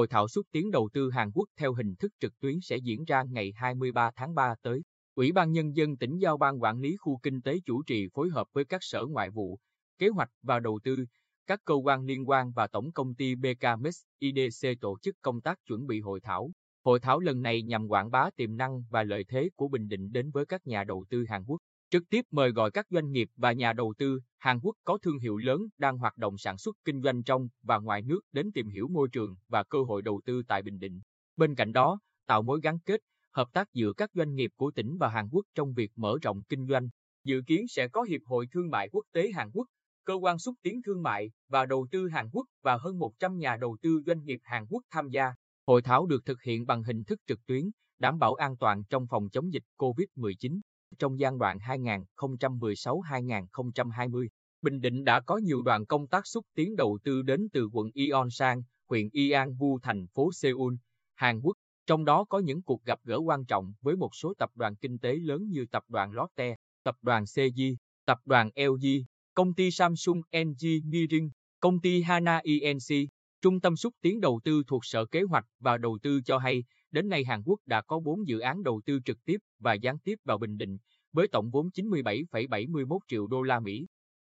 Hội thảo xúc tiến đầu tư Hàn Quốc theo hình thức trực tuyến sẽ diễn ra ngày 23 tháng 3 tới. Ủy ban Nhân dân tỉnh giao ban quản lý khu kinh tế chủ trì phối hợp với các sở ngoại vụ, kế hoạch và đầu tư, các cơ quan liên quan và tổng công ty BKMX IDC tổ chức công tác chuẩn bị hội thảo. Hội thảo lần này nhằm quảng bá tiềm năng và lợi thế của Bình Định đến với các nhà đầu tư Hàn Quốc. Trực tiếp mời gọi các doanh nghiệp và nhà đầu tư Hàn Quốc có thương hiệu lớn đang hoạt động sản xuất kinh doanh trong và ngoài nước đến tìm hiểu môi trường và cơ hội đầu tư tại Bình Định. Bên cạnh đó, tạo mối gắn kết, hợp tác giữa các doanh nghiệp của tỉnh và Hàn Quốc trong việc mở rộng kinh doanh. Dự kiến sẽ có Hiệp hội Thương mại Quốc tế Hàn Quốc, Cơ quan xúc tiến thương mại và đầu tư Hàn Quốc và hơn 100 nhà đầu tư doanh nghiệp Hàn Quốc tham gia. Hội thảo được thực hiện bằng hình thức trực tuyến, đảm bảo an toàn trong phòng chống dịch COVID-19. Trong giai đoạn 2016-2020, Bình Định đã có nhiều đoàn công tác xúc tiến đầu tư đến từ quận Yeonsan, huyện Yeangbu, thành phố Seoul, Hàn Quốc. Trong đó có những cuộc gặp gỡ quan trọng với một số tập đoàn kinh tế lớn như tập đoàn Lotte, tập đoàn CJ, tập đoàn LG, công ty Samsung Engineering, công ty Hana ENC. Trung tâm xúc tiến đầu tư thuộc Sở Kế hoạch và Đầu tư cho hay, đến nay Hàn Quốc đã có 4 dự án đầu tư trực tiếp và gián tiếp vào Bình Định, với tổng vốn 97,71 triệu đô la Mỹ.